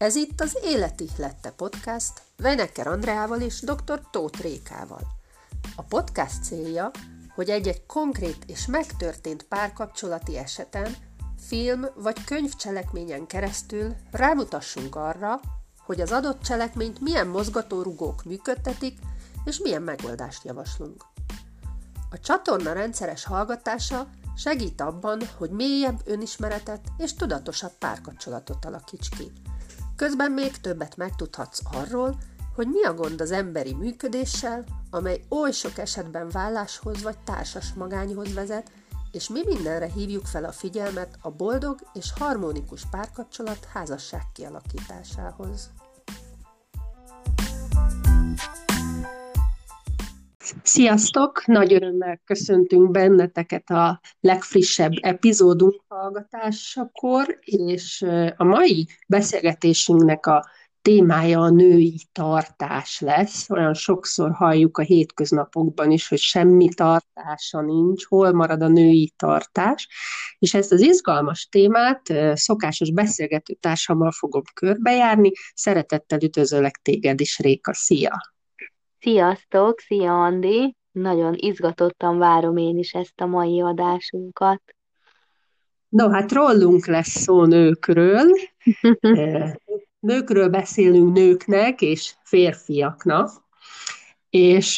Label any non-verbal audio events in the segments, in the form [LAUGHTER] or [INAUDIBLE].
Ez itt az Életi Lette Podcast Veneker Andreával és dr. Tóth Rékával. A podcast célja, hogy egy-egy konkrét és megtörtént párkapcsolati eseten, film vagy könyvcselekményen keresztül rámutassunk arra, hogy az adott cselekményt milyen mozgatórugók működtetik, és milyen megoldást javaslunk. A csatorna rendszeres hallgatása segít abban, hogy mélyebb önismeretet és tudatosabb párkapcsolatot alakíts ki. Közben még többet megtudhatsz arról, hogy mi a gond az emberi működéssel, amely oly sok esetben válláshoz vagy társas magányhoz vezet, és mi mindenre hívjuk fel a figyelmet a boldog és harmonikus párkapcsolat házasság kialakításához. Sziasztok! Nagy örömmel köszöntünk benneteket a legfrissebb epizódunk hallgatásakor, és a mai beszélgetésünknek a témája a női tartás lesz. Olyan sokszor halljuk a hétköznapokban is, hogy semmi tartása nincs, hol marad a női tartás, és ezt az izgalmas témát szokásos beszélgető társammal fogom körbejárni. Szeretettel üdvözöllek téged is, Réka, szia! Sziasztok, szia Andi! Nagyon izgatottan várom én is ezt a mai adásunkat. No, hát rólunk lesz szó nőkről. [LAUGHS] Nőkről beszélünk nőknek és férfiaknak. És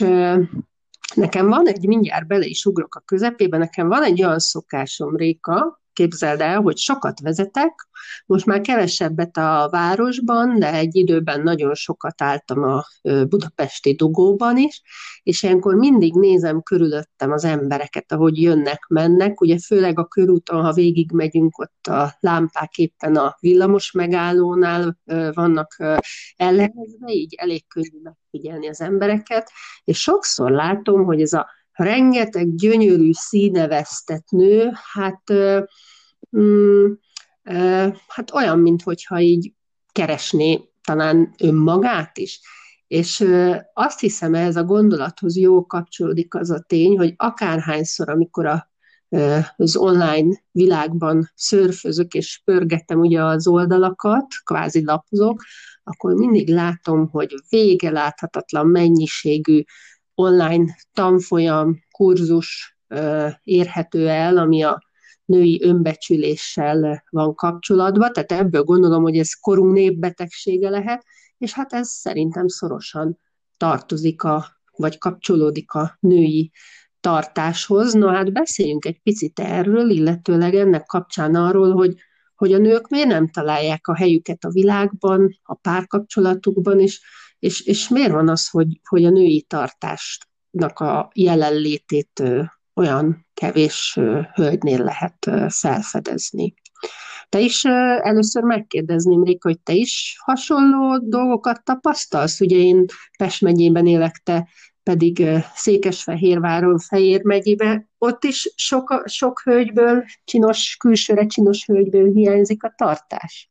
nekem van egy, mindjárt bele is ugrok a közepébe, nekem van egy olyan szokásom, Réka, képzeld el, hogy sokat vezetek, most már kevesebbet a városban, de egy időben nagyon sokat álltam a budapesti dugóban is, és ilyenkor mindig nézem körülöttem az embereket, ahogy jönnek, mennek, ugye főleg a körúton, ha végig megyünk, ott a lámpák éppen a villamos megállónál vannak ellenezve, így elég könnyű megfigyelni az embereket, és sokszor látom, hogy ez a rengeteg gyönyörű színevesztett nő, hát, mm, hát olyan, mintha így keresné talán önmagát is. És azt hiszem, ez a gondolathoz jó kapcsolódik az a tény, hogy akárhányszor, amikor a, az online világban szörfözök és pörgetem ugye az oldalakat, kvázi lapozok, akkor mindig látom, hogy vége láthatatlan mennyiségű online tanfolyam, kurzus érhető el, ami a női önbecsüléssel van kapcsolatban, tehát ebből gondolom, hogy ez korunk népbetegsége lehet, és hát ez szerintem szorosan tartozik a, vagy kapcsolódik a női tartáshoz. Na hát beszéljünk egy picit erről, illetőleg ennek kapcsán arról, hogy, hogy a nők miért nem találják a helyüket a világban, a párkapcsolatukban, és és, és miért van az, hogy, hogy a női tartásnak a jelenlétét olyan kevés hölgynél lehet felfedezni? Te is először megkérdezném, Réka, hogy te is hasonló dolgokat tapasztalsz? Ugye én Pest megyében élek, te pedig Székesfehérváron, Fejér megyébe. Ott is sok, sok hölgyből, csinos, külsőre csinos hölgyből hiányzik a tartás.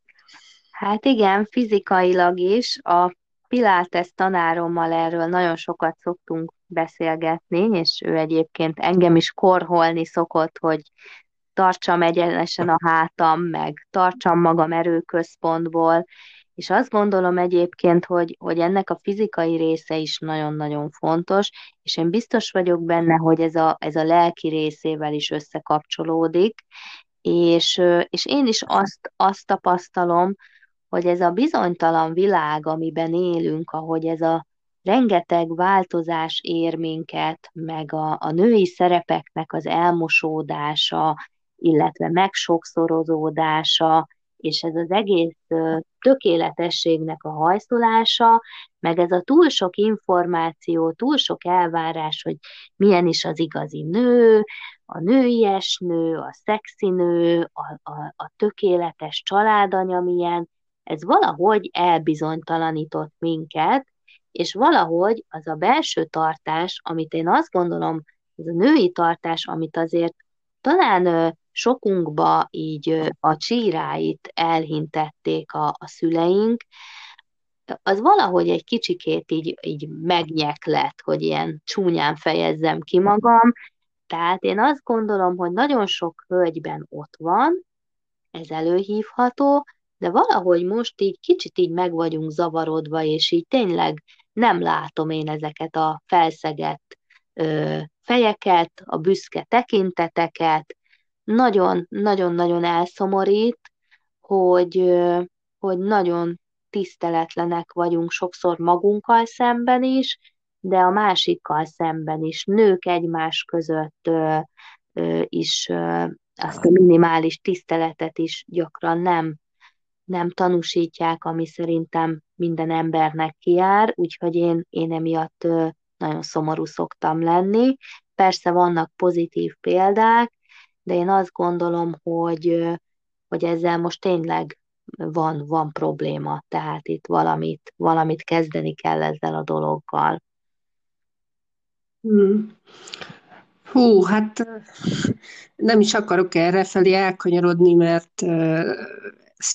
Hát igen, fizikailag is. A Pilates tanárommal erről nagyon sokat szoktunk beszélgetni, és ő egyébként engem is korholni szokott, hogy tartsam egyenesen a hátam, meg tartsam magam erőközpontból, és azt gondolom egyébként, hogy, hogy ennek a fizikai része is nagyon-nagyon fontos, és én biztos vagyok benne, hogy ez a, ez a lelki részével is összekapcsolódik, és, és én is azt, azt tapasztalom, hogy ez a bizonytalan világ, amiben élünk, ahogy ez a rengeteg változás ér minket, meg a, a női szerepeknek az elmosódása, illetve megsokszorozódása, és ez az egész tökéletességnek a hajszolása, meg ez a túl sok információ, túl sok elvárás, hogy milyen is az igazi nő, a nőies nő, a szexi nő, a, a, a tökéletes családanya milyen, ez valahogy elbizonytalanított minket, és valahogy az a belső tartás, amit én azt gondolom, ez a női tartás, amit azért talán sokunkba így a csíráit elhintették a, a szüleink, az valahogy egy kicsikét így, így megnyeklett, hogy ilyen csúnyán fejezzem ki magam. Tehát én azt gondolom, hogy nagyon sok hölgyben ott van, ez előhívható, de valahogy most így kicsit így meg vagyunk zavarodva, és így tényleg nem látom én ezeket a felszegett ö, fejeket, a büszke tekinteteket, nagyon-nagyon-nagyon elszomorít, hogy, hogy nagyon tiszteletlenek vagyunk sokszor magunkkal szemben is, de a másikkal szemben is. Nők egymás között ö, ö, is ö, azt a minimális tiszteletet is gyakran nem, nem tanúsítják, ami szerintem minden embernek kiár, úgyhogy én, én emiatt nagyon szomorú szoktam lenni. Persze vannak pozitív példák, de én azt gondolom, hogy, hogy ezzel most tényleg van, van probléma, tehát itt valamit, valamit kezdeni kell ezzel a dologgal. Hmm. Hú, hát nem is akarok erre felé elkanyarodni, mert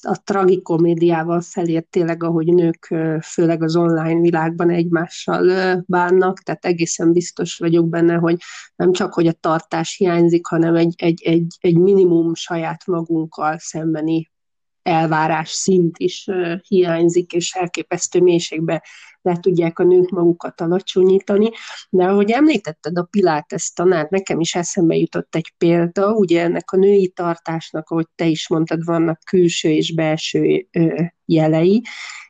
a tragikomédiával felért tényleg, ahogy nők, főleg az online világban egymással bánnak, tehát egészen biztos vagyok benne, hogy nem csak, hogy a tartás hiányzik, hanem egy, egy, egy, egy minimum saját magunkkal szembeni elvárás szint is hiányzik, és elképesztő mélységbe le tudják a nők magukat alacsonyítani. De ahogy említetted a Pilates tanát, nekem is eszembe jutott egy példa, ugye ennek a női tartásnak, ahogy te is mondtad, vannak külső és belső jelei,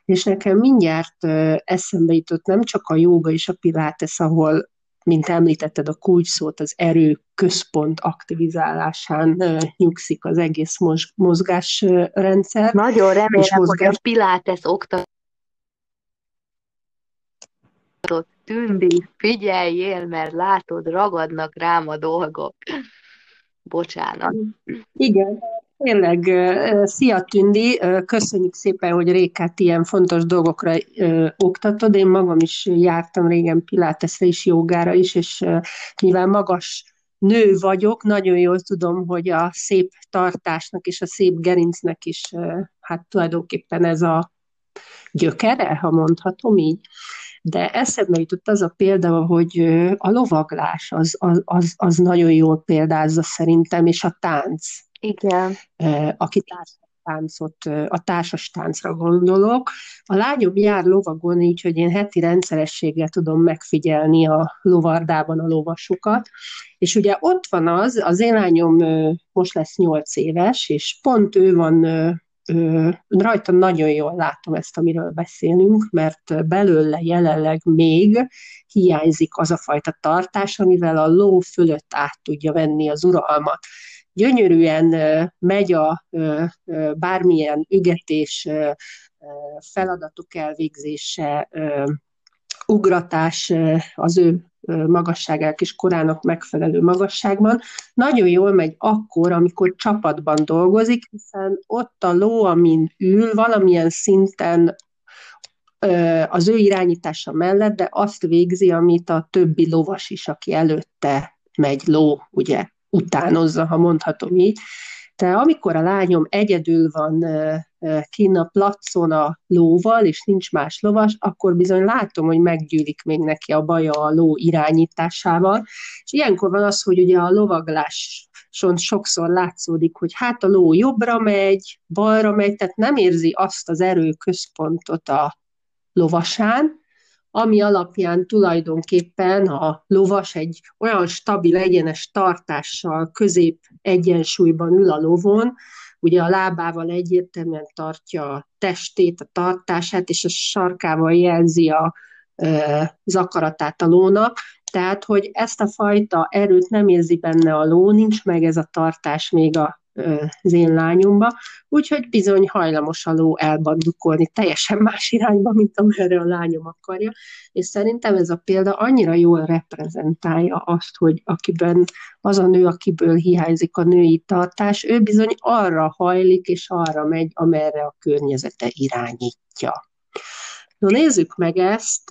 és nekem mindjárt eszembe jutott nem csak a jóga és a pilates, ahol mint említetted, a kulcs szót az erő központ aktivizálásán nyugszik az egész mozgásrendszer. Nagyon remélem, mozgás... hogy a Pilates oktató Tündi, figyeljél, mert látod, ragadnak rám a dolgok. Bocsánat. Igen, Tényleg, szia Tündi, köszönjük szépen, hogy Rékát ilyen fontos dolgokra oktatod. Én magam is jártam régen Piláteszre is, jogára is, és mivel magas nő vagyok, nagyon jól tudom, hogy a szép tartásnak és a szép gerincnek is hát tulajdonképpen ez a gyökere, ha mondhatom így. De eszembe jutott az a példa, hogy a lovaglás az, az, az, az nagyon jól példázza szerintem, és a tánc igen. Aki táncot, a társas táncra gondolok. A lányom jár lovagon, így, hogy én heti rendszerességgel tudom megfigyelni a lovardában a lovasokat, és ugye ott van az, az én lányom most lesz nyolc éves, és pont ő van rajta nagyon jól látom ezt, amiről beszélünk, mert belőle jelenleg még hiányzik az a fajta tartás, amivel a ló fölött át tudja venni az uralmat gyönyörűen megy a bármilyen ügetés, feladatok elvégzése, ugratás az ő magasságának és korának megfelelő magasságban. Nagyon jól megy akkor, amikor csapatban dolgozik, hiszen ott a ló, amin ül, valamilyen szinten az ő irányítása mellett, de azt végzi, amit a többi lovas is, aki előtte megy ló, ugye utánozza, ha mondhatom így. De amikor a lányom egyedül van kinn a placon a lóval, és nincs más lovas, akkor bizony látom, hogy meggyűlik még neki a baja a ló irányításával. És ilyenkor van az, hogy ugye a lovagláson sokszor látszódik, hogy hát a ló jobbra megy, balra megy, tehát nem érzi azt az erőközpontot a lovasán, ami alapján tulajdonképpen a lovas egy olyan stabil, egyenes tartással közép egyensúlyban ül a lovon, ugye a lábával egyértelműen tartja a testét, a tartását, és a sarkával jelzi a zakaratát a lónak, tehát, hogy ezt a fajta erőt nem érzi benne a ló, nincs meg ez a tartás még a az én lányomba, úgyhogy bizony hajlamos a ló elbandukolni teljesen más irányba, mint amerre a lányom akarja, és szerintem ez a példa annyira jól reprezentálja azt, hogy akiben az a nő, akiből hiányzik a női tartás, ő bizony arra hajlik, és arra megy, amerre a környezete irányítja. No, nézzük meg ezt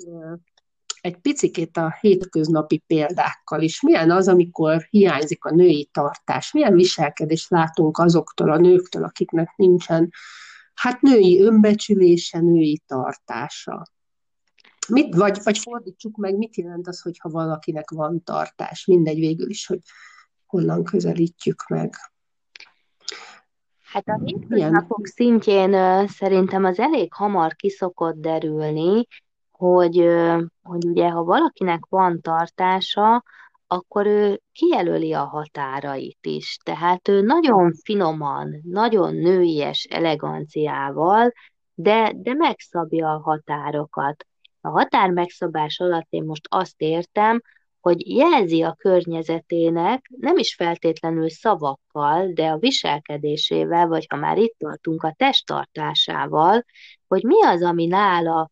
egy picikét a hétköznapi példákkal is. Milyen az, amikor hiányzik a női tartás? Milyen viselkedést látunk azoktól a nőktől, akiknek nincsen hát női önbecsülése, női tartása? Mit, vagy, vagy fordítsuk meg, mit jelent az, hogyha valakinek van tartás? Mindegy végül is, hogy honnan közelítjük meg. Hát a hétköznapok szintjén szerintem az elég hamar kiszokott derülni, hogy, hogy ugye ha valakinek van tartása, akkor ő kijelöli a határait is. Tehát ő nagyon finoman, nagyon nőies eleganciával, de, de megszabja a határokat. A határ megszabás alatt én most azt értem, hogy jelzi a környezetének, nem is feltétlenül szavakkal, de a viselkedésével, vagy ha már itt tartunk, a testtartásával, hogy mi az, ami nála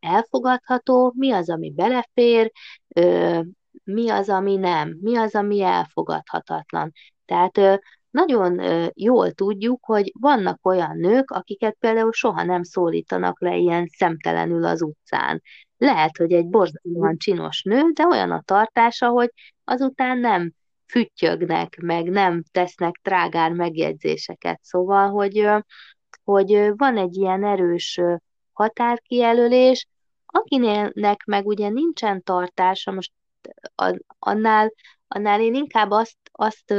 elfogadható, mi az, ami belefér, mi az, ami nem, mi az, ami elfogadhatatlan. Tehát nagyon jól tudjuk, hogy vannak olyan nők, akiket például soha nem szólítanak le ilyen szemtelenül az utcán. Lehet, hogy egy borzasztóan csinos nő, de olyan a tartása, hogy azután nem füttyögnek, meg nem tesznek trágár megjegyzéseket. Szóval, hogy, hogy van egy ilyen erős határkijelölés, akinek meg ugye nincsen tartása, most annál, annál én inkább azt, azt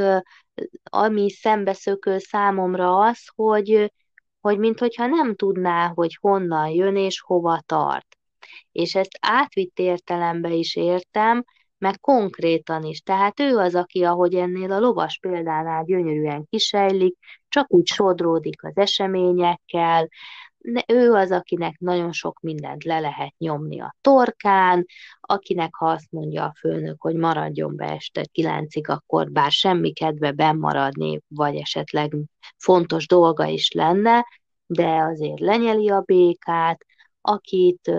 ami szembeszökő számomra az, hogy, hogy minthogyha nem tudná, hogy honnan jön és hova tart. És ezt átvitt értelembe is értem, meg konkrétan is. Tehát ő az, aki, ahogy ennél a lovas példánál gyönyörűen kisejlik, csak úgy sodródik az eseményekkel, ő az, akinek nagyon sok mindent le lehet nyomni a torkán, akinek ha azt mondja a főnök, hogy maradjon be este kilencig, akkor bár semmi kedve bennmaradni, vagy esetleg fontos dolga is lenne, de azért lenyeli a békát, akit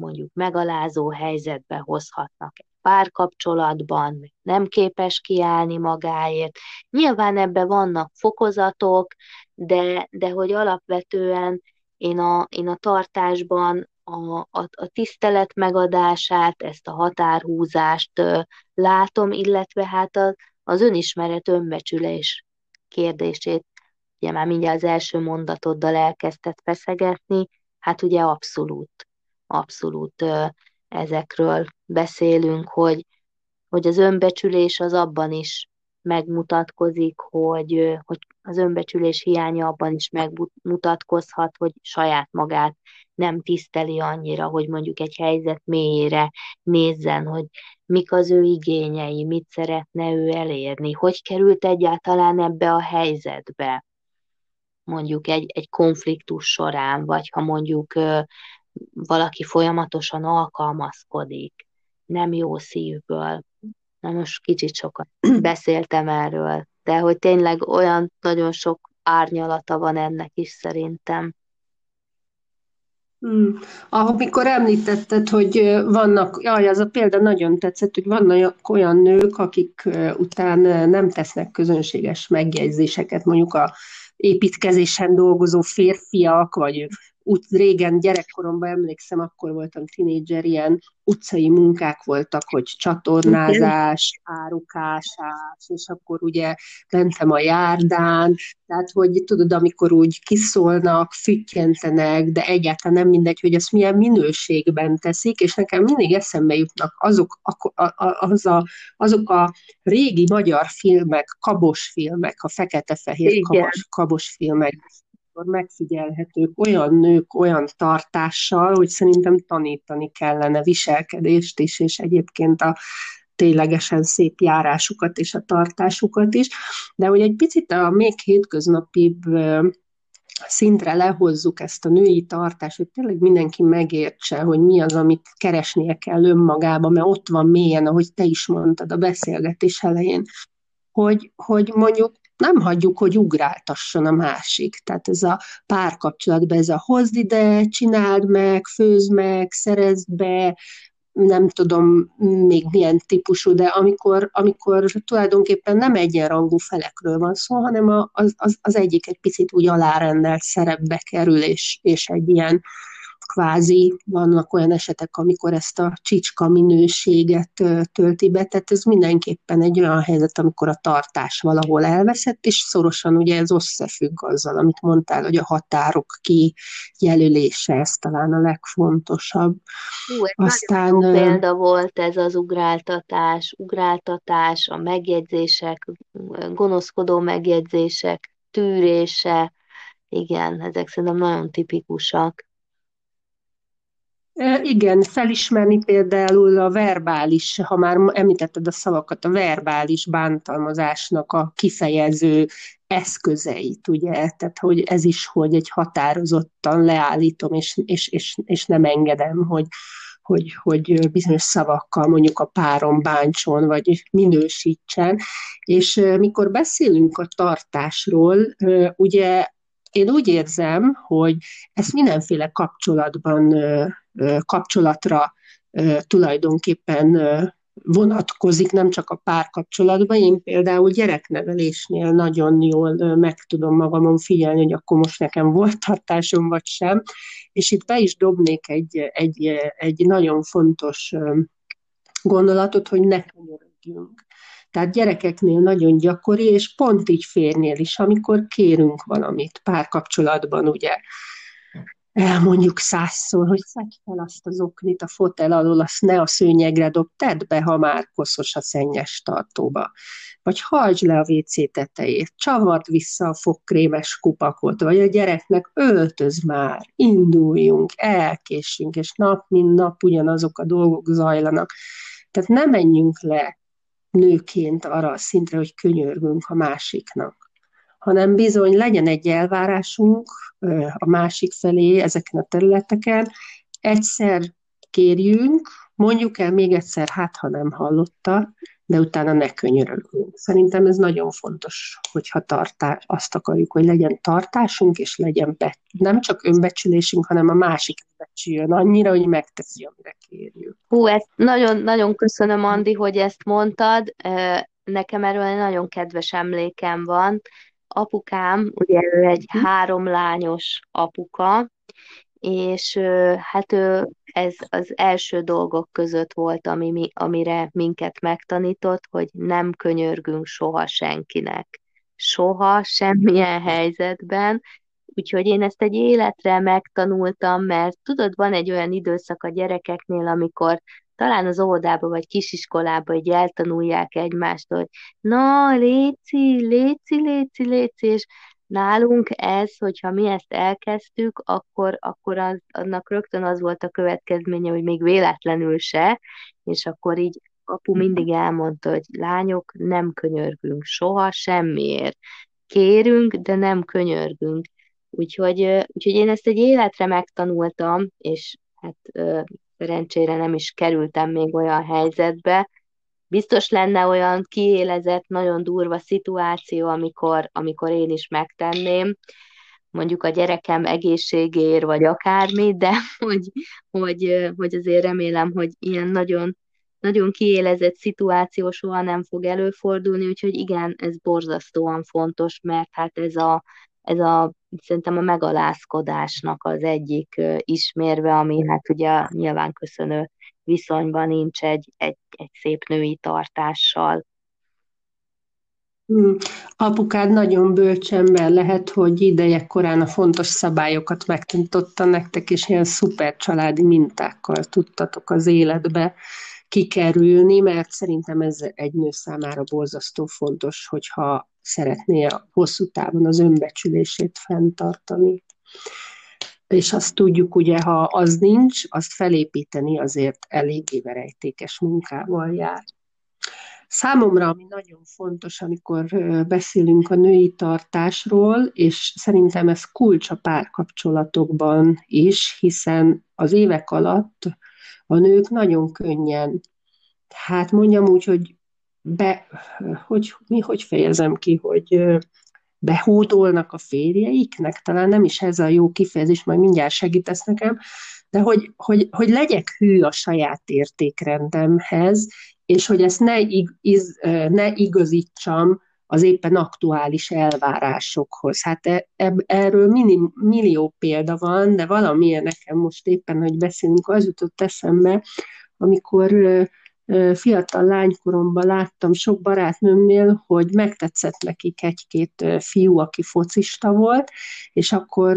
mondjuk megalázó helyzetbe hozhatnak egy párkapcsolatban, nem képes kiállni magáért. Nyilván ebben vannak fokozatok, de, de hogy alapvetően én a, én a tartásban a, a, a tisztelet megadását, ezt a határhúzást látom, illetve hát a, az önismeret, önbecsülés kérdését, ugye már mindjárt az első mondatoddal elkezdett feszegetni, hát ugye abszolút, abszolút ezekről beszélünk, hogy, hogy az önbecsülés az abban is megmutatkozik, hogy, hogy az önbecsülés hiánya abban is megmutatkozhat, hogy saját magát nem tiszteli annyira, hogy mondjuk egy helyzet mélyére nézzen, hogy mik az ő igényei, mit szeretne ő elérni, hogy került egyáltalán ebbe a helyzetbe, mondjuk egy, egy konfliktus során, vagy ha mondjuk valaki folyamatosan alkalmazkodik, nem jó szívből, Na most kicsit sokat [CLEARS THROAT] beszéltem erről, de hogy tényleg olyan nagyon sok árnyalata van ennek is szerintem. Hmm. Amikor említetted, hogy vannak, jaj, az a példa nagyon tetszett, hogy vannak olyan nők, akik után nem tesznek közönséges megjegyzéseket, mondjuk a építkezésen dolgozó férfiak, vagy úgy régen gyerekkoromban emlékszem, akkor voltam tinédzser, ilyen utcai munkák voltak, hogy csatornázás, árukásás, és akkor ugye mentem a járdán, tehát hogy tudod, amikor úgy kiszólnak, füttyentenek, de egyáltalán nem mindegy, hogy ezt milyen minőségben teszik, és nekem mindig eszembe jutnak azok a, az a, azok a régi magyar filmek, kabos filmek, a fekete-fehér kabos, kabos filmek, akkor megfigyelhetők olyan nők olyan tartással, hogy szerintem tanítani kellene viselkedést is, és egyébként a ténylegesen szép járásukat és a tartásukat is, de hogy egy picit a még hétköznapibb szintre lehozzuk ezt a női tartást, hogy tényleg mindenki megértse, hogy mi az, amit keresnie kell önmagába, mert ott van mélyen, ahogy te is mondtad a beszélgetés elején, hogy, hogy mondjuk nem hagyjuk, hogy ugráltasson a másik. Tehát ez a párkapcsolatban, ez a hozd ide, csináld meg, főzd meg, szerezd be, nem tudom még milyen típusú, de amikor, amikor tulajdonképpen nem egyenrangú felekről van szó, hanem az, az, az egyik egy picit úgy alárendelt szerepbe kerül, és, és egy ilyen kvázi vannak olyan esetek, amikor ezt a csicska minőséget tölti be, tehát ez mindenképpen egy olyan helyzet, amikor a tartás valahol elveszett, és szorosan ugye ez összefügg azzal, amit mondtál, hogy a határok kijelölése, ez talán a legfontosabb. Hú, Aztán jó példa volt ez az ugráltatás, ugráltatás, a megjegyzések, gonoszkodó megjegyzések tűrése, igen, ezek szerintem nagyon tipikusak. Igen, felismerni például a verbális, ha már említetted a szavakat, a verbális bántalmazásnak a kifejező eszközeit, ugye? Tehát, hogy ez is, hogy egy határozottan leállítom, és, és, és, és nem engedem, hogy, hogy, hogy bizonyos szavakkal mondjuk a párom bántson, vagy minősítsen. És mikor beszélünk a tartásról, ugye én úgy érzem, hogy ezt mindenféle kapcsolatban, kapcsolatra tulajdonképpen vonatkozik, nem csak a párkapcsolatban. Én például gyereknevelésnél nagyon jól meg tudom magamon figyelni, hogy akkor most nekem volt tartásom, vagy sem. És itt be is dobnék egy, egy, egy nagyon fontos gondolatot, hogy ne könyörögjünk. Tehát gyerekeknél nagyon gyakori, és pont így férnél is, amikor kérünk valamit párkapcsolatban, ugye, elmondjuk százszor, hogy szedj fel azt az oknit a fotel alól, azt ne a szőnyegre dob, tedd be, ha már koszos a szennyes tartóba. Vagy hajtsd le a WC tetejét, csavart vissza a fogkrémes kupakot, vagy a gyereknek öltöz már, induljunk, elkésünk, és nap mint nap ugyanazok a dolgok zajlanak. Tehát ne menjünk le nőként arra a szintre, hogy könyörgünk a másiknak, hanem bizony legyen egy elvárásunk a másik felé ezeken a területeken, egyszer kérjünk, mondjuk el még egyszer, hát ha nem hallotta, de utána ne könyörögjünk. Szerintem ez nagyon fontos, hogyha tartás, azt akarjuk, hogy legyen tartásunk, és legyen be, nem csak önbecsülésünk, hanem a másik becsüljön annyira, hogy megteszi, amire kérjük. Hú, ezt nagyon, nagyon köszönöm, Andi, hogy ezt mondtad. Nekem erről egy nagyon kedves emlékem van. Apukám, ugye ő egy hm. három lányos apuka, és hát ő, ez az első dolgok között volt, ami, mi, amire minket megtanított, hogy nem könyörgünk soha senkinek. Soha, semmilyen helyzetben, Úgyhogy én ezt egy életre megtanultam, mert tudod, van egy olyan időszak a gyerekeknél, amikor talán az óvodába vagy kisiskolába így eltanulják egymást, hogy na, léci, léci, léci, léci, és Nálunk ez, hogyha mi ezt elkezdtük, akkor, akkor az, annak rögtön az volt a következménye, hogy még véletlenül se, és akkor így apu mindig elmondta, hogy lányok, nem könyörgünk soha semmiért. Kérünk, de nem könyörgünk. Úgyhogy, úgyhogy én ezt egy életre megtanultam, és hát szerencsére nem is kerültem még olyan helyzetbe, biztos lenne olyan kiélezett, nagyon durva szituáció, amikor, amikor én is megtenném, mondjuk a gyerekem egészségéért, vagy akármi, de [LAUGHS] hogy, hogy, hogy azért remélem, hogy ilyen nagyon, nagyon kiélezett szituáció soha nem fog előfordulni, úgyhogy igen, ez borzasztóan fontos, mert hát ez a, ez a szerintem a megalázkodásnak az egyik ismérve, ami hát ugye nyilván köszönő viszonyban nincs egy, egy, egy szép női tartással. Hmm. Apukád nagyon bölcs ember lehet, hogy ideje korán a fontos szabályokat megtanította nektek, és ilyen szuper családi mintákkal tudtatok az életbe kikerülni, mert szerintem ez egy nő számára borzasztó fontos, hogyha szeretné a hosszú távon az önbecsülését fenntartani és azt tudjuk, ugye, ha az nincs, azt felépíteni azért eléggé verejtékes munkával jár. Számomra, ami nagyon fontos, amikor beszélünk a női tartásról, és szerintem ez kulcs a párkapcsolatokban is, hiszen az évek alatt a nők nagyon könnyen, hát mondjam úgy, hogy be, hogy, mi hogy fejezem ki, hogy behódolnak a férjeiknek, talán nem is ez a jó kifejezés, majd mindjárt segítesz nekem, de hogy, hogy, hogy legyek hű a saját értékrendemhez, és hogy ezt ne, iz, ne igazítsam az éppen aktuális elvárásokhoz. Hát e, erről minim, millió példa van, de valamilyen nekem most éppen, hogy beszélünk, az jutott eszembe, amikor fiatal lánykoromban láttam sok barátnőmnél, hogy megtetszett nekik egy-két fiú, aki focista volt, és akkor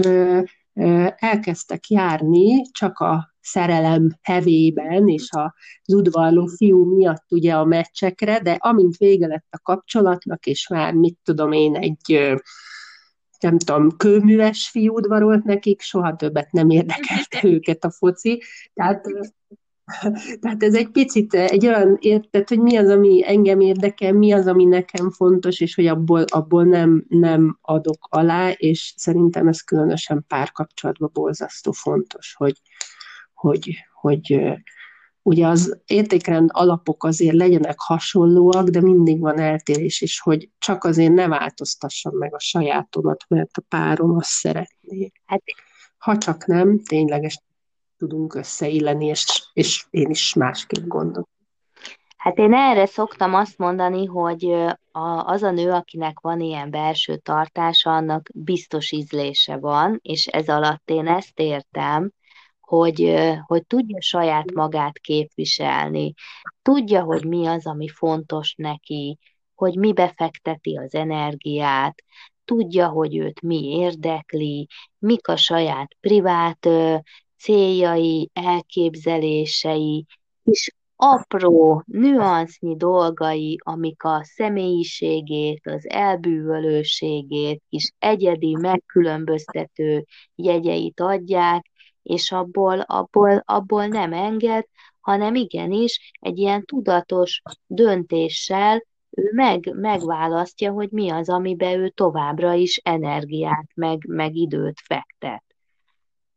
elkezdtek járni csak a szerelem hevében, és az udvarló fiú miatt ugye a meccsekre, de amint vége lett a kapcsolatnak, és már mit tudom én, egy nem tudom, kőműves fiú udvarolt nekik, soha többet nem érdekelte [LAUGHS] őket a foci. Tehát [LAUGHS] tehát ez egy picit egy olyan értet, hogy mi az, ami engem érdekel, mi az, ami nekem fontos, és hogy abból, abból nem, nem adok alá, és szerintem ez különösen párkapcsolatban borzasztó fontos, hogy, hogy, hogy ugye az értékrend alapok azért legyenek hasonlóak, de mindig van eltérés, és hogy csak azért ne változtassam meg a sajátomat, mert a párom azt szeretné. Hát, ha csak nem, tényleges tudunk összeilleni, és, és én is másképp gondolom. Hát én erre szoktam azt mondani, hogy a, az a nő, akinek van ilyen belső tartása, annak biztos ízlése van, és ez alatt én ezt értem, hogy, hogy tudja saját magát képviselni, tudja, hogy mi az, ami fontos neki, hogy mi befekteti az energiát, tudja, hogy őt mi érdekli, mik a saját privát céljai, elképzelései, és apró, nüansznyi dolgai, amik a személyiségét, az elbűvölőségét, és egyedi, megkülönböztető jegyeit adják, és abból, abból, abból nem enged, hanem igenis egy ilyen tudatos döntéssel ő meg, megválasztja, hogy mi az, amiben ő továbbra is energiát, meg, meg időt fektet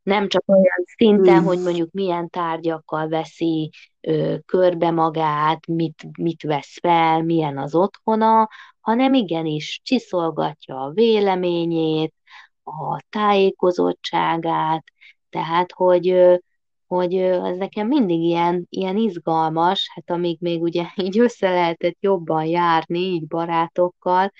nem csak olyan szinten, hmm. hogy mondjuk milyen tárgyakkal veszi ö, körbe magát, mit, mit vesz fel, milyen az otthona, hanem igenis csiszolgatja a véleményét, a tájékozottságát, tehát, hogy, hogy ez nekem mindig ilyen, ilyen izgalmas, hát amíg még ugye [LAUGHS] így össze lehetett jobban járni, így barátokkal,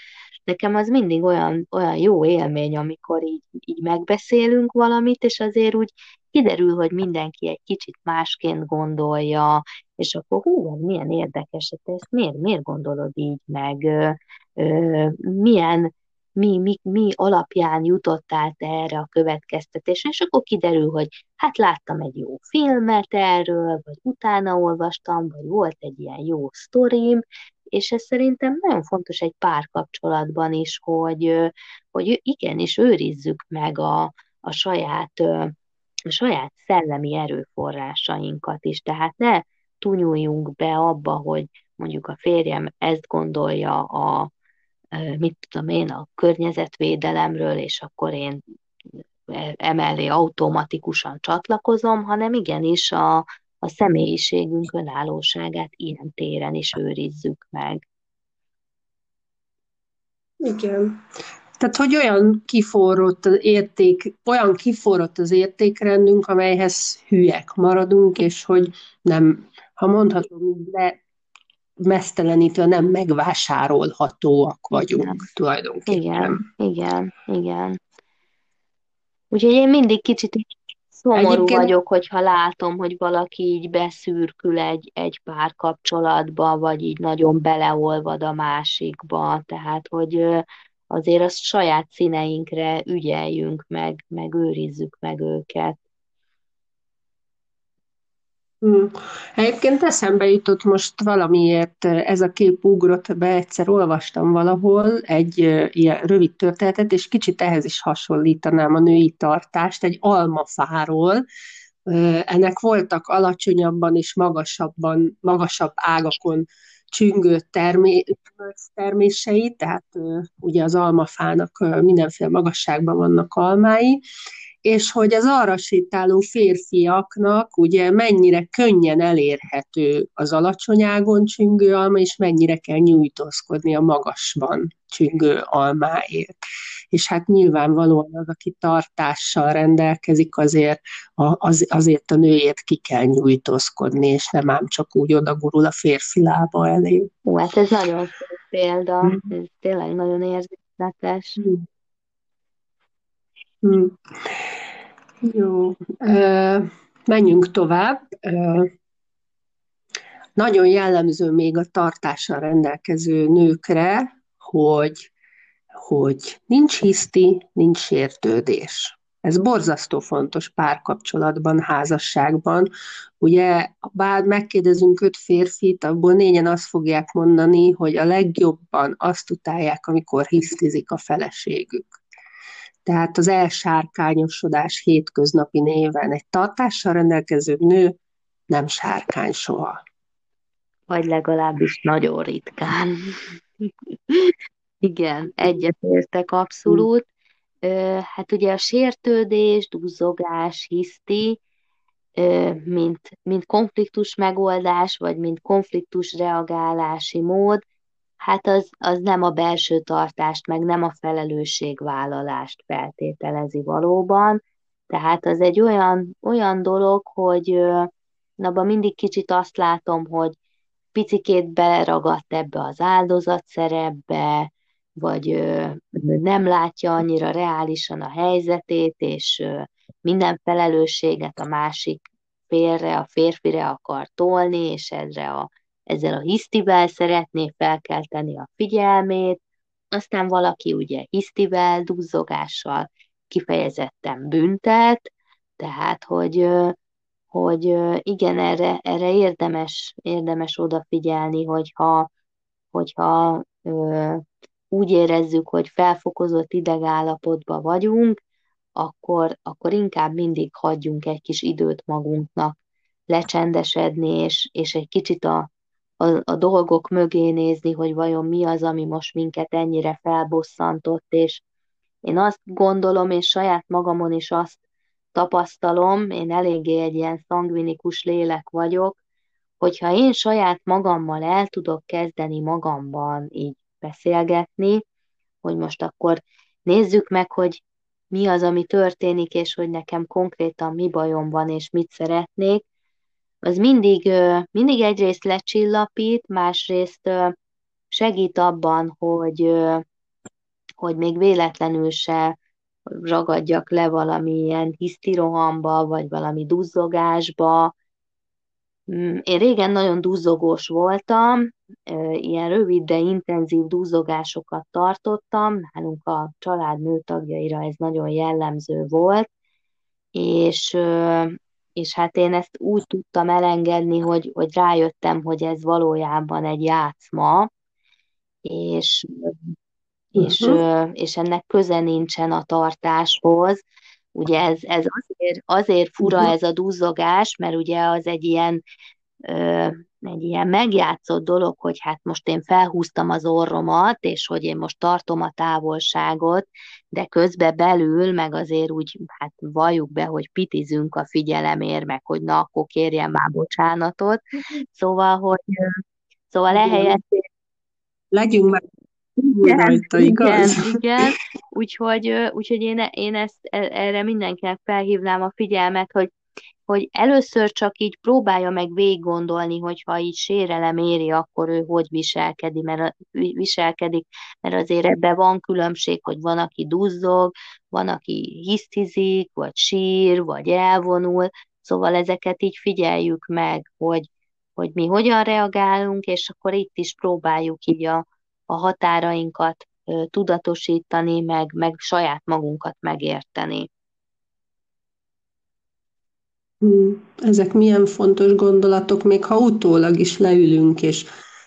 nekem az mindig olyan, olyan jó élmény, amikor így, így megbeszélünk valamit, és azért úgy kiderül, hogy mindenki egy kicsit másként gondolja, és akkor hú, milyen érdekes, te ezt miért, miért gondolod így, meg? Ö, ö, milyen, mi, mi, mi alapján jutottál te erre a következtetésre, és akkor kiderül, hogy hát láttam egy jó filmet erről, vagy utána olvastam, vagy volt egy ilyen jó sztorim, és ez szerintem nagyon fontos egy párkapcsolatban is, hogy, hogy igenis őrizzük meg a, a saját a saját szellemi erőforrásainkat is, tehát ne tunyuljunk be abba, hogy mondjuk a férjem ezt gondolja a, mit tudom én, a környezetvédelemről, és akkor én emellé automatikusan csatlakozom, hanem igenis a, a személyiségünk önállóságát ilyen téren is őrizzük meg. Igen. Tehát, hogy olyan kiforrott az érték, olyan kiforrott az értékrendünk, amelyhez hülyek maradunk, és hogy nem, ha mondhatom, de mesztelenítve nem megvásárolhatóak vagyunk igen. tulajdonképpen. Igen, igen, igen. Úgyhogy én mindig kicsit Szomorú Egyébként... vagyok, hogyha látom, hogy valaki így beszürkül egy, egy párkapcsolatba, vagy így nagyon beleolvad a másikba, tehát hogy azért azt saját színeinkre ügyeljünk meg, meg őrizzük meg őket. Hmm. Egyébként eszembe jutott most valamiért, ez a kép ugrott be, egyszer olvastam valahol egy ilyen rövid történetet, és kicsit ehhez is hasonlítanám a női tartást, egy almafáról, ennek voltak alacsonyabban és magasabban, magasabb ágakon csüngő termé, termései, tehát ugye az almafának mindenféle magasságban vannak almái, és hogy az arra sétáló férfiaknak ugye mennyire könnyen elérhető az alacsonyágon csüngő alma, és mennyire kell nyújtózkodni a magasban csüngő almáért. És hát nyilvánvalóan az, aki tartással rendelkezik, azért, az, azért a nőért ki kell nyújtózkodni, és nem ám csak úgy odagurul a férfi lába elé. Ó, hát ez nagyon szép példa, mm. ez tényleg nagyon érzékletes. Mm. Mm. Jó, menjünk tovább. Nagyon jellemző még a tartással rendelkező nőkre, hogy, hogy nincs hiszti, nincs sértődés. Ez borzasztó fontos párkapcsolatban, házasságban. Ugye, bár megkérdezünk öt férfit, abból négyen azt fogják mondani, hogy a legjobban azt utálják, amikor hisztizik a feleségük tehát az elsárkányosodás hétköznapi néven egy tartással rendelkező nő nem sárkány soha. Vagy legalábbis nagyon ritkán. Igen, egyetértek abszolút. Hát ugye a sértődés, duzzogás, hiszti, mint, mint konfliktus megoldás, vagy mint konfliktus reagálási mód, hát az, az nem a belső tartást, meg nem a felelősségvállalást feltételezi valóban. Tehát az egy olyan, olyan dolog, hogy abban mindig kicsit azt látom, hogy picikét beleragadt ebbe az áldozatszerepbe, vagy nem látja annyira reálisan a helyzetét, és minden felelősséget a másik félre, a férfire akar tolni, és ezre a, ezzel a hisztivel szeretné felkelteni a figyelmét, aztán valaki ugye hisztivel, duzzogással kifejezetten büntet, tehát, hogy, hogy igen, erre, erre érdemes, érdemes odafigyelni, hogyha, hogyha úgy érezzük, hogy felfokozott idegállapotban vagyunk, akkor, akkor inkább mindig hagyjunk egy kis időt magunknak lecsendesedni, és, és egy kicsit a, a, a dolgok mögé nézni, hogy vajon mi az, ami most minket ennyire felbosszantott, és én azt gondolom, és saját magamon is azt tapasztalom, én eléggé egy ilyen szangvinikus lélek vagyok, hogyha én saját magammal el tudok kezdeni magamban így beszélgetni, hogy most akkor nézzük meg, hogy mi az, ami történik, és hogy nekem konkrétan mi bajom van, és mit szeretnék, az mindig, mindig egyrészt lecsillapít, másrészt segít abban, hogy, hogy még véletlenül se ragadjak le valamilyen hisztirohamba, vagy valami duzzogásba. Mm, én régen nagyon duzzogós voltam, ilyen rövid, de intenzív duzzogásokat tartottam, nálunk a család nőtagjaira ez nagyon jellemző volt, és, és hát én ezt úgy tudtam elengedni, hogy, hogy rájöttem, hogy ez valójában egy játszma, és, és, uh-huh. és ennek köze nincsen a tartáshoz. Ugye ez, ez azért, azért fura uh-huh. ez a duzzogás, mert ugye az egy ilyen egy ilyen megjátszott dolog, hogy hát most én felhúztam az orromat, és hogy én most tartom a távolságot, de közben belül, meg azért úgy, hát valljuk be, hogy pitizünk a figyelemért, meg hogy na, akkor kérjen már bocsánatot. [LAUGHS] Szóval, hogy szóval ehelyett... Legyünk meg igen, rajta, igaz? Igen, igen. Úgyhogy, úgyhogy én, én ezt e, erre mindenkinek felhívnám a figyelmet, hogy hogy először csak így próbálja meg végig gondolni, hogy ha így sérelem éri, akkor ő hogy viselkedik, mert, viselkedik, mert azért ebben van különbség, hogy van, aki duzzog, van, aki hisztizik, vagy sír, vagy elvonul, szóval ezeket így figyeljük meg, hogy, hogy mi hogyan reagálunk, és akkor itt is próbáljuk így a, a határainkat tudatosítani, meg, meg saját magunkat megérteni. Hmm, ezek milyen fontos gondolatok, még ha utólag is leülünk és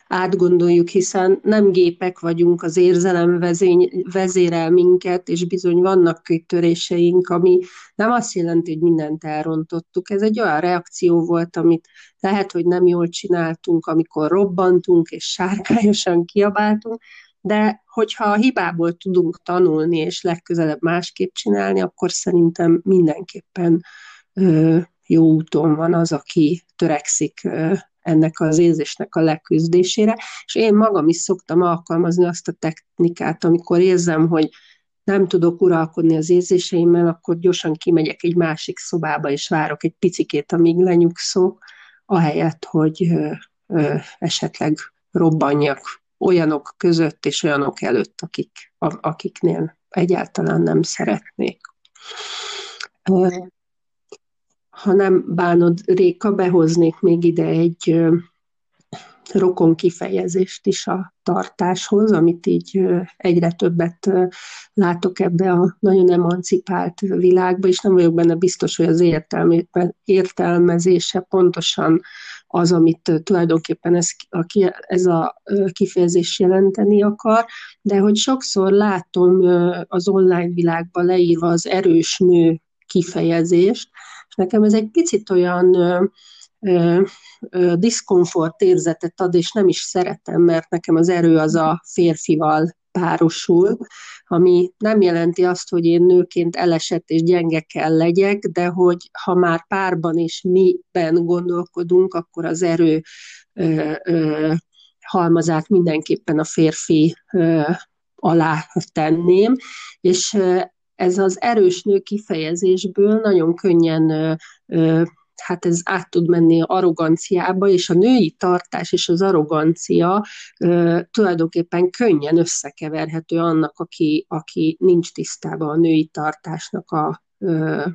átgondoljuk, hiszen nem gépek vagyunk, az érzelem vezény, vezérel minket, és bizony vannak töréseink, ami nem azt jelenti, hogy mindent elrontottuk. Ez egy olyan reakció volt, amit lehet, hogy nem jól csináltunk, amikor robbantunk és sárkányosan kiabáltunk, de hogyha a hibából tudunk tanulni, és legközelebb másképp csinálni, akkor szerintem mindenképpen jó úton van az, aki törekszik ennek az érzésnek a leküzdésére, és én magam is szoktam alkalmazni azt a technikát, amikor érzem, hogy nem tudok uralkodni az érzéseimmel, akkor gyorsan kimegyek egy másik szobába, és várok egy picikét, amíg lenyugszok, ahelyett, hogy ö, ö, esetleg robbanjak olyanok között és olyanok előtt, akik, akiknél egyáltalán nem szeretnék ha nem bánod, Réka, behoznék még ide egy rokon kifejezést is a tartáshoz, amit így egyre többet látok ebbe a nagyon emancipált világba, és nem vagyok benne biztos, hogy az értelmezése pontosan az, amit tulajdonképpen ez a, ez a kifejezés jelenteni akar, de hogy sokszor látom az online világban leírva az erős nő kifejezést, és nekem ez egy picit olyan diszkomfort érzetet ad, és nem is szeretem, mert nekem az erő az a férfival párosul, ami nem jelenti azt, hogy én nőként elesett és gyenge kell legyek, de hogy ha már párban és miben gondolkodunk, akkor az erő ö, ö, halmazát mindenképpen a férfi ö, alá tenném, és ez az erős nő kifejezésből nagyon könnyen hát ez át tud menni arroganciába, és a női tartás és az arrogancia ö, tulajdonképpen könnyen összekeverhető annak, aki, aki nincs tisztában a női tartásnak a ö,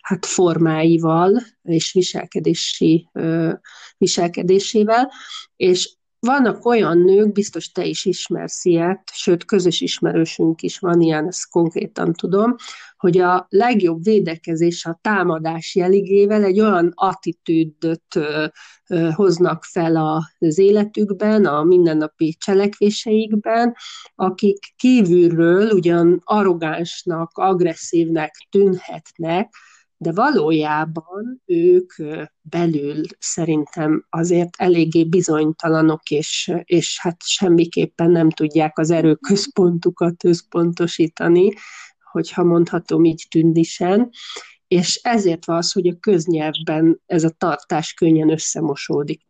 hát formáival és viselkedési, ö, viselkedésével, és vannak olyan nők, biztos te is ismersz ilyet, sőt, közös ismerősünk is van ilyen, ezt konkrétan tudom, hogy a legjobb védekezés a támadás jeligével egy olyan attitűdöt hoznak fel az életükben, a mindennapi cselekvéseikben, akik kívülről ugyan arrogánsnak, agresszívnek tűnhetnek, de valójában ők belül szerintem azért eléggé bizonytalanok, és, és hát semmiképpen nem tudják az erőközpontukat összpontosítani, hogyha mondhatom így tündisen, és ezért van az, hogy a köznyelvben ez a tartás könnyen összemosódik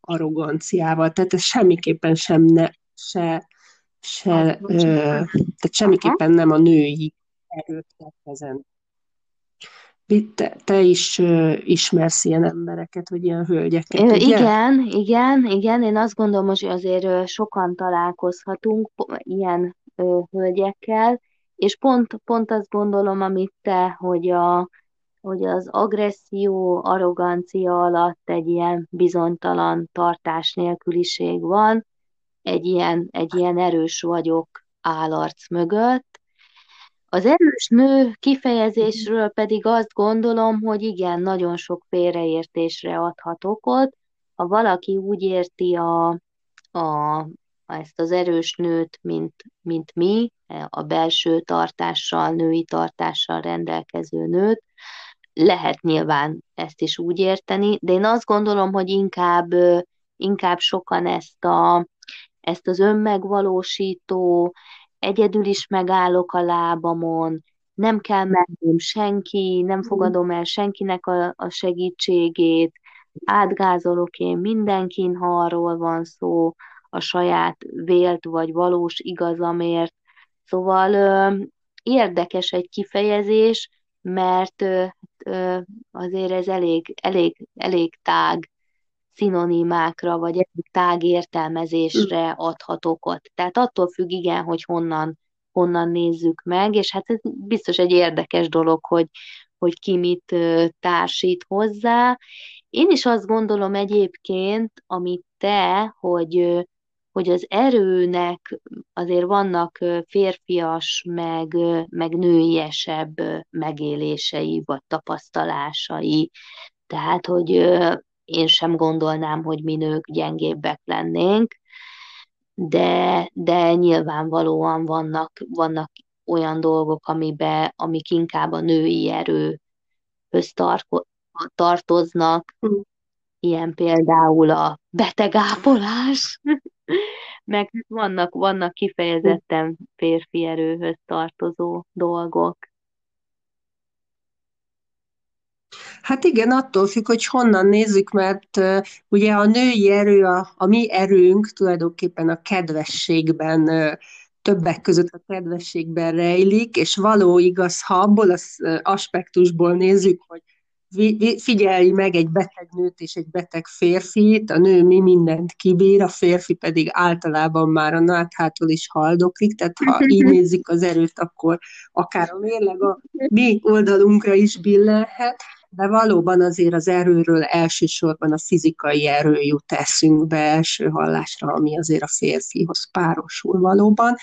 arroganciával, tehát ez semmiképpen sem ne, se, se ö, tehát semmiképpen nem a női erőt reprezent. Te, te is uh, ismersz ilyen embereket, vagy ilyen hölgyeket, ugye? Igen, igen, igen. Én azt gondolom, hogy azért sokan találkozhatunk ilyen hölgyekkel, és pont, pont azt gondolom, amit te, hogy, a, hogy az agresszió, arrogancia alatt egy ilyen bizonytalan tartás nélküliség van, egy ilyen, egy ilyen erős vagyok állarc mögött, az erős nő kifejezésről pedig azt gondolom, hogy igen, nagyon sok félreértésre adhat okot. Ha valaki úgy érti a, a, ezt az erős nőt, mint, mint mi, a belső tartással, női tartással rendelkező nőt, lehet nyilván ezt is úgy érteni, de én azt gondolom, hogy inkább, inkább sokan ezt, a, ezt az önmegvalósító, egyedül is megállok a lábamon, nem kell mennem senki, nem mhm. fogadom el senkinek a, a segítségét, átgázolok én mindenkin, ha arról van szó, a saját vélt vagy valós igazamért. Szóval ö, érdekes egy kifejezés, mert ö, ö, azért ez elég, elég, elég tág szinonimákra, vagy egy tág értelmezésre hm. adhat okot. Tehát attól függ, igen, hogy honnan, honnan nézzük meg, és hát ez biztos egy érdekes dolog, hogy, hogy ki mit társít hozzá. Én is azt gondolom egyébként, amit te, hogy, hogy az erőnek azért vannak férfias, meg, meg nőiesebb megélései, vagy tapasztalásai. Tehát, hogy én sem gondolnám, hogy mi nők gyengébbek lennénk, de, de nyilvánvalóan vannak, vannak olyan dolgok, amibe, amik inkább a női erőhöz tartoznak, mm. ilyen például a betegápolás, [LAUGHS] meg vannak, vannak kifejezetten férfi erőhöz tartozó dolgok. Hát igen, attól függ, hogy honnan nézzük, mert uh, ugye a női erő, a, a mi erőnk tulajdonképpen a kedvességben, uh, többek között a kedvességben rejlik, és való igaz, ha abból az aspektusból nézzük, hogy figyelj meg egy beteg nőt és egy beteg férfit, a nő mi mindent kibír, a férfi pedig általában már a náthától is haldoklik, tehát ha így [LAUGHS] nézzük az erőt, akkor akár a mérleg a mi oldalunkra is billenhet, de valóban azért az erőről elsősorban a fizikai erő jut eszünkbe első hallásra, ami azért a férfihoz párosul valóban.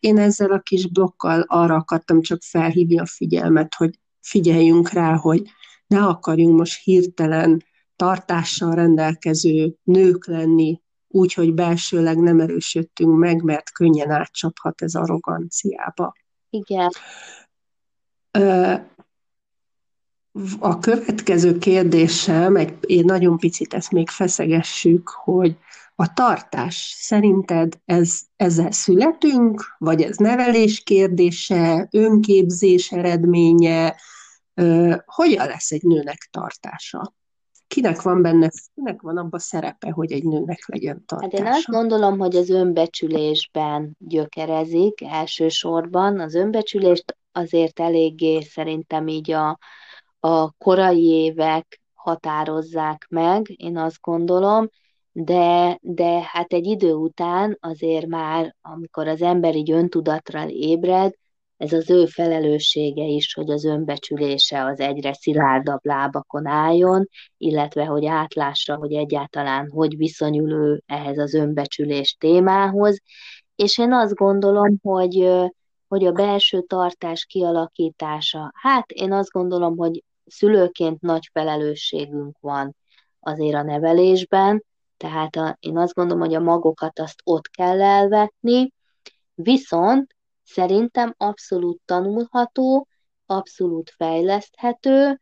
Én ezzel a kis blokkal arra akartam csak felhívni a figyelmet, hogy figyeljünk rá, hogy ne akarjunk most hirtelen tartással rendelkező nők lenni, úgy, hogy belsőleg nem erősödtünk meg, mert könnyen átcsaphat ez arroganciába. Igen. A következő kérdésem, egy, én nagyon picit ezt még feszegessük, hogy a tartás szerinted ez, ezzel születünk, vagy ez nevelés kérdése, önképzés eredménye, hogyan lesz egy nőnek tartása? Kinek van benne, kinek van abban szerepe, hogy egy nőnek legyen tartása? Hát én azt gondolom, hogy az önbecsülésben gyökerezik elsősorban. Az önbecsülést azért eléggé szerintem így a, a korai évek határozzák meg, én azt gondolom, de, de hát egy idő után azért már, amikor az ember így öntudatra ébred, ez az ő felelőssége is, hogy az önbecsülése az egyre szilárdabb lábakon álljon, illetve hogy átlássa, hogy egyáltalán hogy viszonyul ő ehhez az önbecsülés témához. És én azt gondolom, hogy, hogy a belső tartás kialakítása, hát én azt gondolom, hogy szülőként nagy felelősségünk van azért a nevelésben, tehát a, én azt gondolom, hogy a magokat azt ott kell elvetni, viszont szerintem abszolút tanulható, abszolút fejleszthető,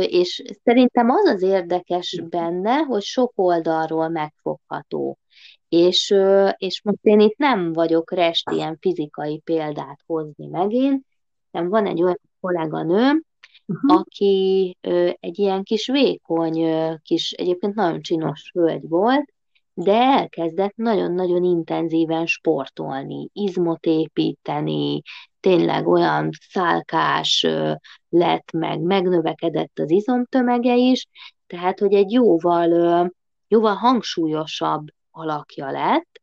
és szerintem az az érdekes benne, hogy sok oldalról megfogható. És, és most én itt nem vagyok rest ilyen fizikai példát hozni megint, nem van egy olyan kolléganőm, uh-huh. aki egy ilyen kis vékony, kis, egyébként nagyon csinos hölgy volt, de elkezdett nagyon-nagyon intenzíven sportolni, izmot építeni, tényleg olyan szálkás lett meg, megnövekedett az izomtömege is, tehát, hogy egy jóval, jóval hangsúlyosabb alakja lett,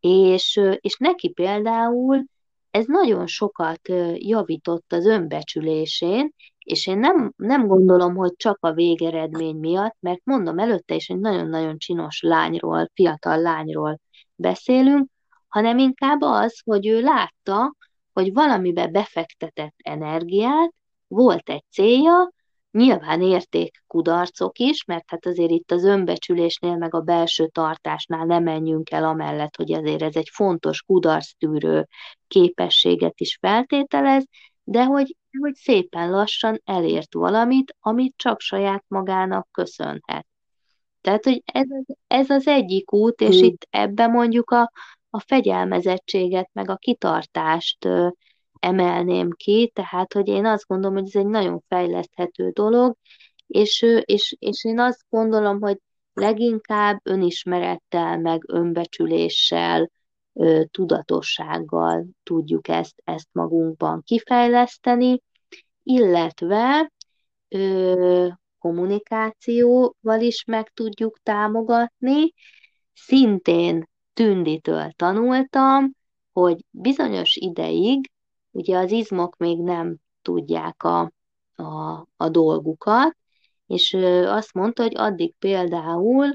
és, és neki például ez nagyon sokat javított az önbecsülésén, és én nem, nem gondolom, hogy csak a végeredmény miatt, mert mondom előtte is, egy nagyon-nagyon csinos lányról, fiatal lányról beszélünk, hanem inkább az, hogy ő látta, hogy valamibe befektetett energiát, volt egy célja, nyilván érték kudarcok is, mert hát azért itt az önbecsülésnél, meg a belső tartásnál nem menjünk el amellett, hogy azért ez egy fontos kudarctűrő képességet is feltételez, de hogy, hogy szépen lassan elért valamit, amit csak saját magának köszönhet. Tehát, hogy ez, ez az egyik út, és hmm. itt ebbe mondjuk a, a fegyelmezettséget, meg a kitartást ö, emelném ki, tehát, hogy én azt gondolom, hogy ez egy nagyon fejleszthető dolog, és, és, és én azt gondolom, hogy leginkább önismerettel, meg önbecsüléssel, tudatossággal tudjuk ezt, ezt magunkban kifejleszteni, illetve ö, kommunikációval is meg tudjuk támogatni. Szintén Tünditől tanultam, hogy bizonyos ideig, ugye az izmok még nem tudják a, a, a dolgukat, és azt mondta, hogy addig például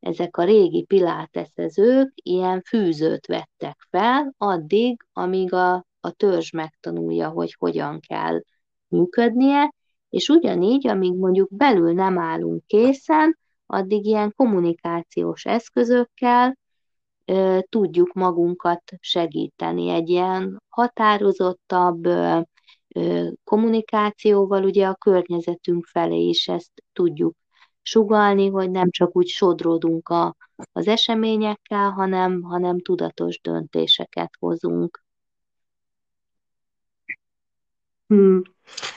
ezek a régi piláteszezők ilyen fűzőt vettek fel, addig, amíg a, a törzs megtanulja, hogy hogyan kell működnie, és ugyanígy, amíg mondjuk belül nem állunk készen, addig ilyen kommunikációs eszközökkel ö, tudjuk magunkat segíteni. Egy ilyen határozottabb ö, ö, kommunikációval ugye a környezetünk felé is ezt tudjuk sugalni, hogy nem csak úgy sodródunk a, az eseményekkel, hanem, hanem tudatos döntéseket hozunk. Hmm.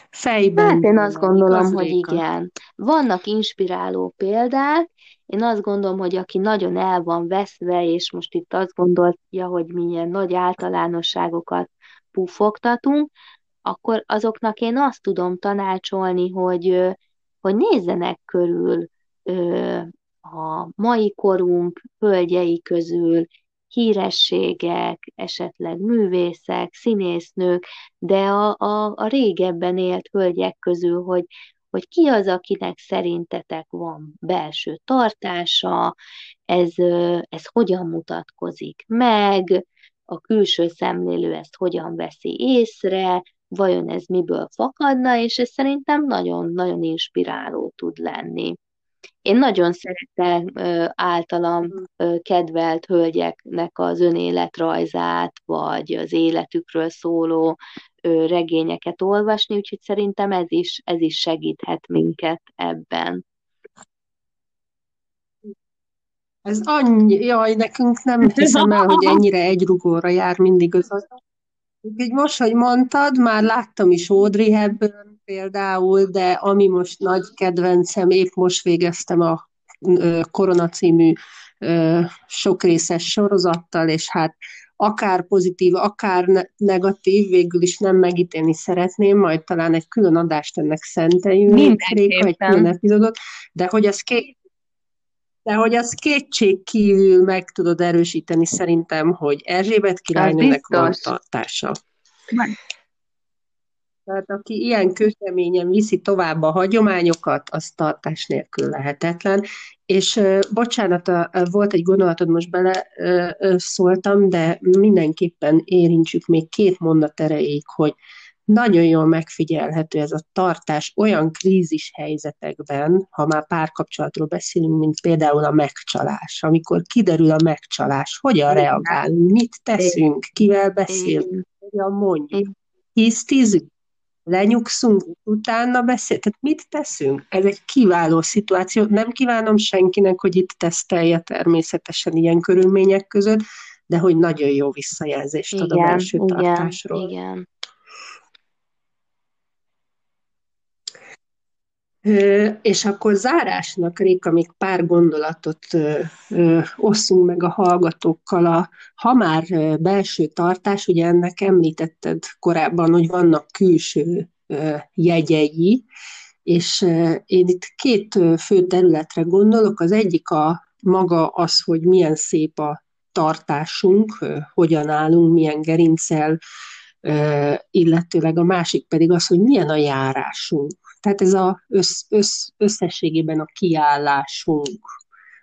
Fejben. Hát én azt gondolom, hogy igen. Vannak inspiráló példák, én azt gondolom, hogy aki nagyon el van veszve, és most itt azt gondolja, hogy milyen nagy általánosságokat pufogtatunk, akkor azoknak én azt tudom tanácsolni, hogy hogy nézzenek körül ö, a mai korunk hölgyei közül, hírességek, esetleg művészek, színésznők, de a, a, a régebben élt hölgyek közül, hogy, hogy ki az, akinek szerintetek van belső tartása, ez, ez hogyan mutatkozik meg, a külső szemlélő ezt hogyan veszi észre, vajon ez miből fakadna, és ez szerintem nagyon-nagyon inspiráló tud lenni. Én nagyon szeretem általam kedvelt hölgyeknek az önéletrajzát, vagy az életükről szóló regényeket olvasni, úgyhogy szerintem ez is, ez is segíthet minket ebben. Ez annyi, jaj, nekünk nem hiszem el, hogy ennyire egy rugóra jár mindig az Úgyhogy most, hogy mondtad, már láttam is Audrey Hepburn például, de ami most nagy kedvencem, épp most végeztem a Korona című sokrészes sorozattal, és hát akár pozitív, akár negatív, végül is nem megítélni szeretném, majd talán egy külön adást ennek szenteljünk, egy külön epizódot, de hogy az két de hogy az kétség kívül meg tudod erősíteni szerintem, hogy Erzsébet királynőnek van tartása. Tehát aki ilyen kőkeményen viszi tovább a hagyományokat, az tartás nélkül lehetetlen. És bocsánat, volt egy gondolatod, most bele szóltam, de mindenképpen érintsük még két mondat erejéig, hogy nagyon jól megfigyelhető ez a tartás olyan krízis helyzetekben, ha már párkapcsolatról beszélünk, mint például a megcsalás. Amikor kiderül a megcsalás, hogyan reagálunk, mit teszünk, kivel beszélünk, hogyan mondjuk. Hisztizünk, lenyugszunk, utána beszél. Tehát mit teszünk? Ez egy kiváló szituáció. Nem kívánom senkinek, hogy itt tesztelje természetesen ilyen körülmények között, de hogy nagyon jó visszajelzést igen, ad a belső igen, tartásról. Igen. És akkor zárásnak, Réka, még pár gondolatot osszunk meg a hallgatókkal. A, ha már belső tartás, ugye ennek említetted korábban, hogy vannak külső jegyei, és én itt két fő területre gondolok. Az egyik a maga az, hogy milyen szép a tartásunk, hogyan állunk, milyen gerincel, illetőleg a másik pedig az, hogy milyen a járásunk tehát ez az össz, össz, összességében a kiállásunk,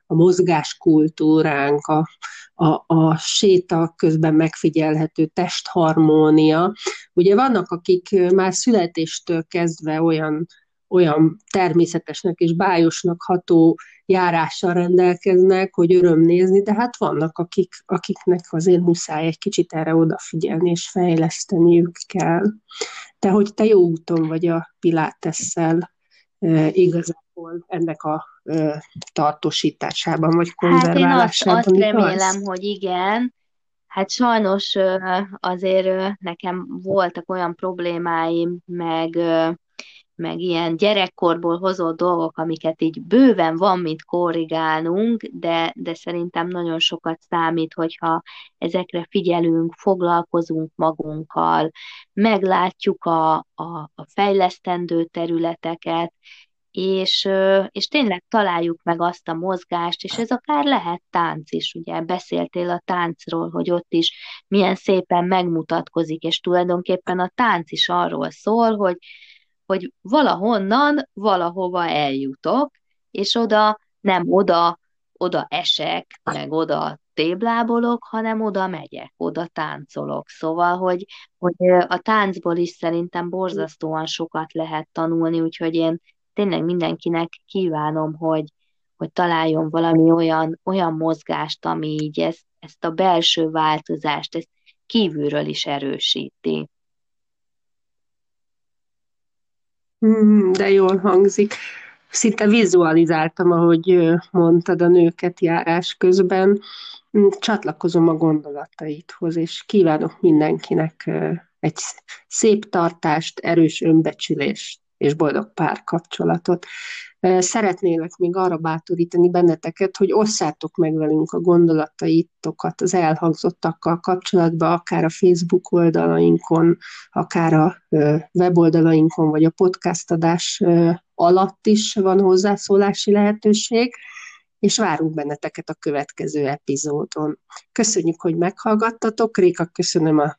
a mozgáskultúránk, a, a, a séta közben megfigyelhető testharmónia. Ugye vannak, akik már születéstől kezdve olyan, olyan természetesnek és bájosnak ható járással rendelkeznek, hogy öröm nézni, de hát vannak, akik, akiknek azért muszáj egy kicsit erre odafigyelni, és fejleszteniük kell. De hogy te jó úton vagy a pilátesszel e, igazából ennek a e, tartósításában, vagy konzerválásában. Hát én azt, azt remélem, hogy igen. Hát sajnos azért nekem voltak olyan problémáim, meg meg ilyen gyerekkorból hozott dolgok, amiket így bőven van mit korrigálnunk, de, de szerintem nagyon sokat számít, hogyha ezekre figyelünk, foglalkozunk magunkkal, meglátjuk a, a, a fejlesztendő területeket, és, és tényleg találjuk meg azt a mozgást, és ez akár lehet tánc is, ugye? Beszéltél a táncról, hogy ott is milyen szépen megmutatkozik, és tulajdonképpen a tánc is arról szól, hogy hogy valahonnan valahova eljutok, és oda nem oda, oda esek, meg oda téblábolok, hanem oda megyek, oda táncolok. Szóval, hogy, hogy a táncból is szerintem borzasztóan sokat lehet tanulni, úgyhogy én tényleg mindenkinek kívánom, hogy, hogy találjon valami olyan, olyan mozgást, ami így ezt, ezt a belső változást, ezt kívülről is erősíti. Hmm, de jól hangzik. Szinte vizualizáltam, ahogy mondtad a nőket járás közben. Hmm, csatlakozom a gondolataidhoz, és kívánok mindenkinek egy szép tartást, erős önbecsülést és boldog párkapcsolatot. Szeretnélek még arra bátorítani benneteket, hogy osszátok meg velünk a gondolataitokat az elhangzottakkal kapcsolatban, akár a Facebook oldalainkon, akár a weboldalainkon, vagy a podcast adás alatt is van hozzászólási lehetőség, és várunk benneteket a következő epizódon. Köszönjük, hogy meghallgattatok. Réka, köszönöm a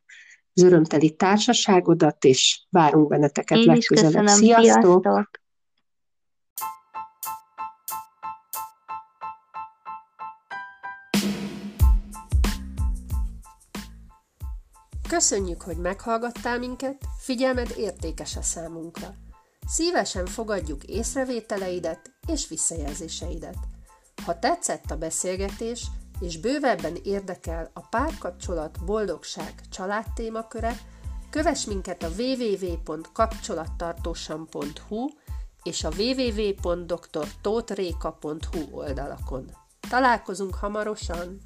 az örömteli társaságodat, és várunk benneteket Én legközelebb. Köszönöm. Sziasztok! Sziasztok! Köszönjük, hogy meghallgattál minket, figyelmed értékes a számunkra. Szívesen fogadjuk észrevételeidet és visszajelzéseidet. Ha tetszett a beszélgetés, és bővebben érdekel a párkapcsolat, boldogság, család témaköre, kövess minket a www.kapcsolattartósan.hu és a www.drtótréka.hu oldalakon. Találkozunk hamarosan!